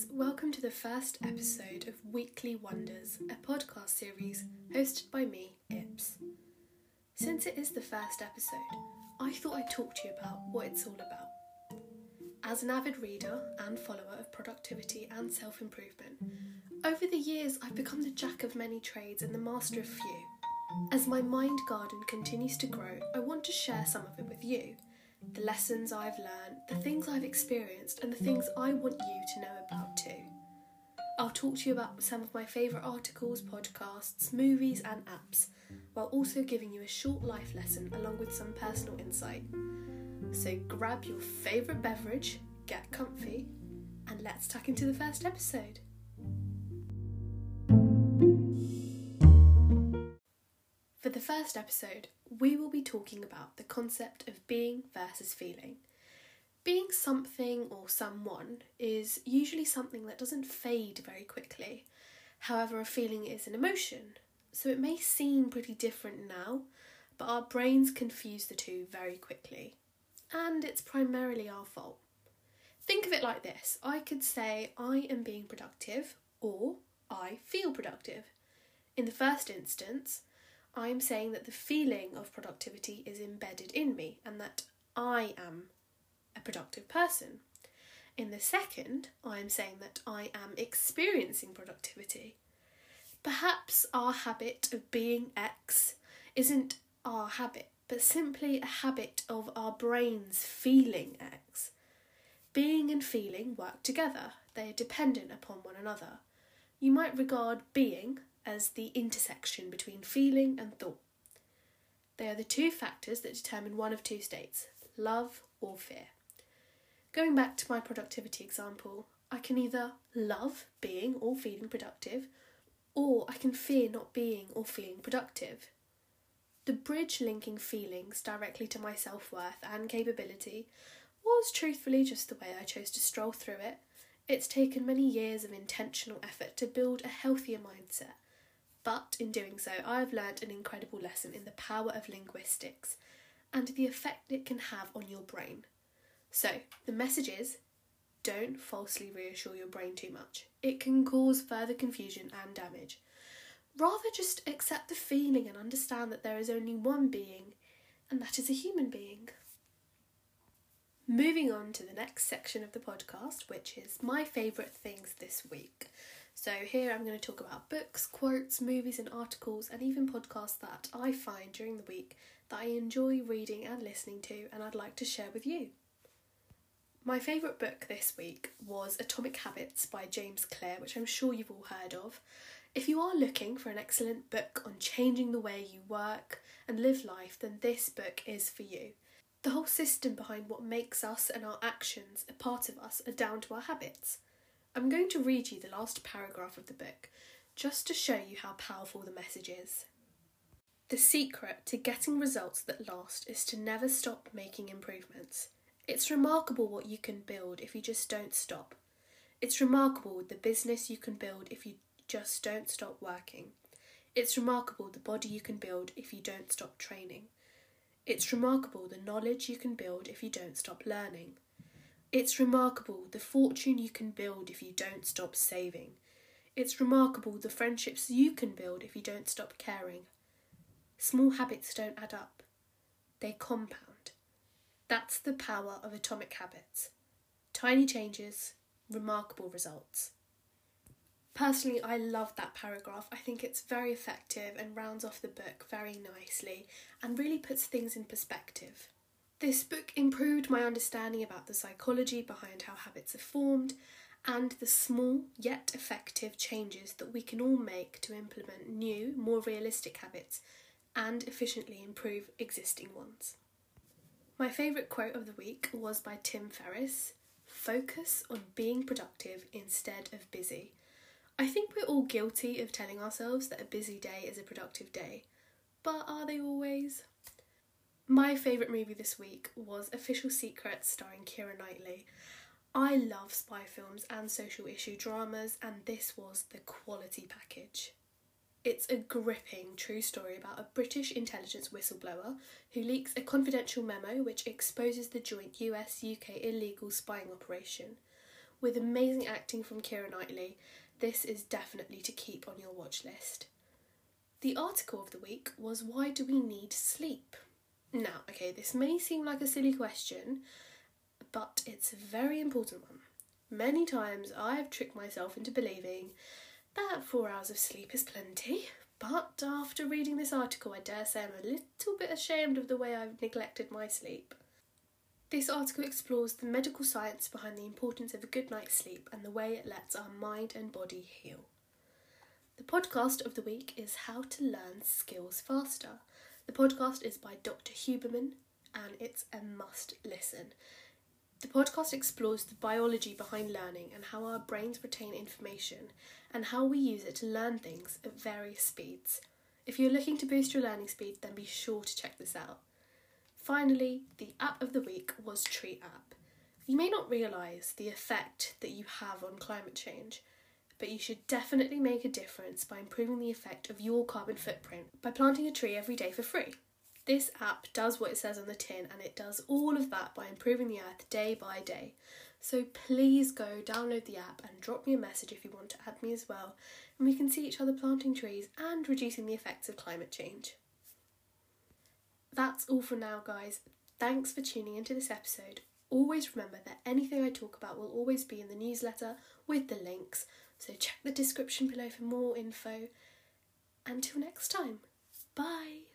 Guys, welcome to the first episode of Weekly Wonders, a podcast series hosted by me, Ips. Since it is the first episode, I thought I'd talk to you about what it's all about. As an avid reader and follower of productivity and self improvement, over the years I've become the jack of many trades and the master of few. As my mind garden continues to grow, I want to share some of it with you the lessons I've learned, the things I've experienced, and the things I want you to know about too. I'll talk to you about some of my favourite articles, podcasts, movies, and apps, while also giving you a short life lesson along with some personal insight. So grab your favourite beverage, get comfy, and let's tuck into the first episode. For the first episode, we will be talking about the concept of being versus feeling. Being something or someone is usually something that doesn't fade very quickly. However, a feeling is an emotion, so it may seem pretty different now, but our brains confuse the two very quickly. And it's primarily our fault. Think of it like this I could say I am being productive or I feel productive. In the first instance, I'm saying that the feeling of productivity is embedded in me and that I am a productive person. In the second, I am saying that I am experiencing productivity. Perhaps our habit of being X isn't our habit, but simply a habit of our brains feeling X. Being and feeling work together, they are dependent upon one another. You might regard being as the intersection between feeling and thought. They are the two factors that determine one of two states love or fear. Going back to my productivity example, I can either love being or feeling productive, or I can fear not being or feeling productive. The bridge linking feelings directly to my self worth and capability was truthfully just the way I chose to stroll through it. It's taken many years of intentional effort to build a healthier mindset but in doing so, I have learned an incredible lesson in the power of linguistics and the effect it can have on your brain. So, the message is don't falsely reassure your brain too much. It can cause further confusion and damage. Rather, just accept the feeling and understand that there is only one being, and that is a human being. Moving on to the next section of the podcast, which is my favourite things this week. So, here I'm going to talk about books, quotes, movies, and articles, and even podcasts that I find during the week that I enjoy reading and listening to, and I'd like to share with you. My favourite book this week was Atomic Habits by James Clear, which I'm sure you've all heard of. If you are looking for an excellent book on changing the way you work and live life, then this book is for you. The whole system behind what makes us and our actions a part of us are down to our habits. I'm going to read you the last paragraph of the book just to show you how powerful the message is. The secret to getting results that last is to never stop making improvements. It's remarkable what you can build if you just don't stop. It's remarkable the business you can build if you just don't stop working. It's remarkable the body you can build if you don't stop training. It's remarkable the knowledge you can build if you don't stop learning. It's remarkable the fortune you can build if you don't stop saving. It's remarkable the friendships you can build if you don't stop caring. Small habits don't add up, they compound. That's the power of atomic habits. Tiny changes, remarkable results. Personally, I love that paragraph. I think it's very effective and rounds off the book very nicely and really puts things in perspective. This book improved my understanding about the psychology behind how habits are formed and the small yet effective changes that we can all make to implement new, more realistic habits and efficiently improve existing ones. My favourite quote of the week was by Tim Ferriss Focus on being productive instead of busy. I think we're all guilty of telling ourselves that a busy day is a productive day, but are they always? My favourite movie this week was Official Secrets starring Keira Knightley. I love spy films and social issue dramas, and this was the quality package. It's a gripping true story about a British intelligence whistleblower who leaks a confidential memo which exposes the joint US UK illegal spying operation. with amazing acting from Keira Knightley. This is definitely to keep on your watch list. The article of the week was Why Do We Need Sleep? Now, okay, this may seem like a silly question, but it's a very important one. Many times I have tricked myself into believing that four hours of sleep is plenty, but after reading this article, I dare say I'm a little bit ashamed of the way I've neglected my sleep. This article explores the medical science behind the importance of a good night's sleep and the way it lets our mind and body heal. The podcast of the week is How to Learn Skills Faster. The podcast is by Dr. Huberman and it's a must listen. The podcast explores the biology behind learning and how our brains retain information and how we use it to learn things at various speeds. If you're looking to boost your learning speed, then be sure to check this out. Finally, the app of the week was Tree App. You may not realise the effect that you have on climate change, but you should definitely make a difference by improving the effect of your carbon footprint by planting a tree every day for free. This app does what it says on the tin and it does all of that by improving the earth day by day. So please go download the app and drop me a message if you want to add me as well, and we can see each other planting trees and reducing the effects of climate change. That's all for now, guys. Thanks for tuning into this episode. Always remember that anything I talk about will always be in the newsletter with the links, so check the description below for more info. Until next time, bye.